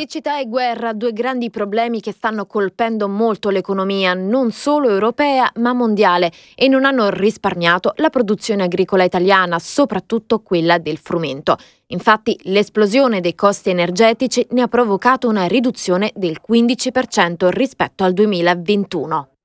Siccità e guerra, due grandi problemi che stanno colpendo molto l'economia, non solo europea ma mondiale, e non hanno risparmiato la produzione agricola italiana, soprattutto quella del frumento. Infatti l'esplosione dei costi energetici ne ha provocato una riduzione del 15% rispetto al 2021.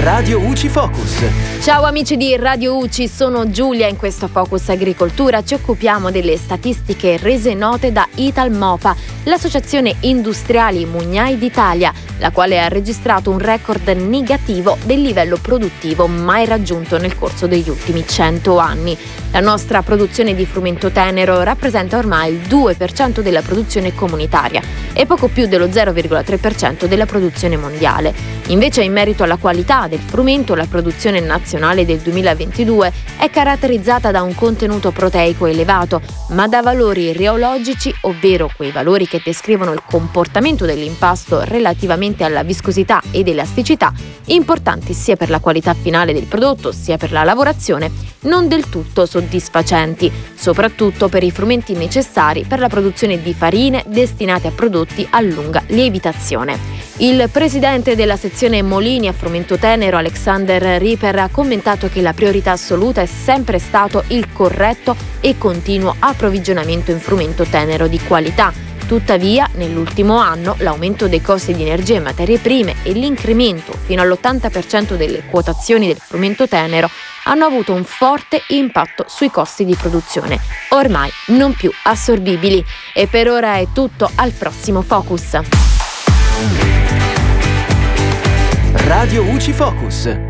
Radio UCI Focus. Ciao amici di Radio UCI, sono Giulia. In questo Focus Agricoltura ci occupiamo delle statistiche rese note da Italmopa, l'associazione industriali Mugnai d'Italia, la quale ha registrato un record negativo del livello produttivo mai raggiunto nel corso degli ultimi 100 anni. La nostra produzione di frumento tenero rappresenta ormai il 2% della produzione comunitaria e poco più dello 0,3% della produzione mondiale. Invece in merito alla qualità del frumento, la produzione nazionale del 2022 è caratterizzata da un contenuto proteico elevato, ma da valori reologici, ovvero quei valori che descrivono il comportamento dell'impasto relativamente alla viscosità ed elasticità, importanti sia per la qualità finale del prodotto sia per la lavorazione, non del tutto soddisfacenti, soprattutto per i frumenti necessari per la produzione di farine destinate a prodotti a lunga lievitazione. Il presidente della sezione Molini a Frumento Tenero, Alexander Ripper, ha commentato che la priorità assoluta è sempre stato il corretto e continuo approvvigionamento in frumento tenero di qualità. Tuttavia, nell'ultimo anno, l'aumento dei costi di energia e materie prime e l'incremento fino all'80% delle quotazioni del frumento tenero hanno avuto un forte impatto sui costi di produzione, ormai non più assorbibili. E per ora è tutto, al prossimo Focus. Radio UCI Focus.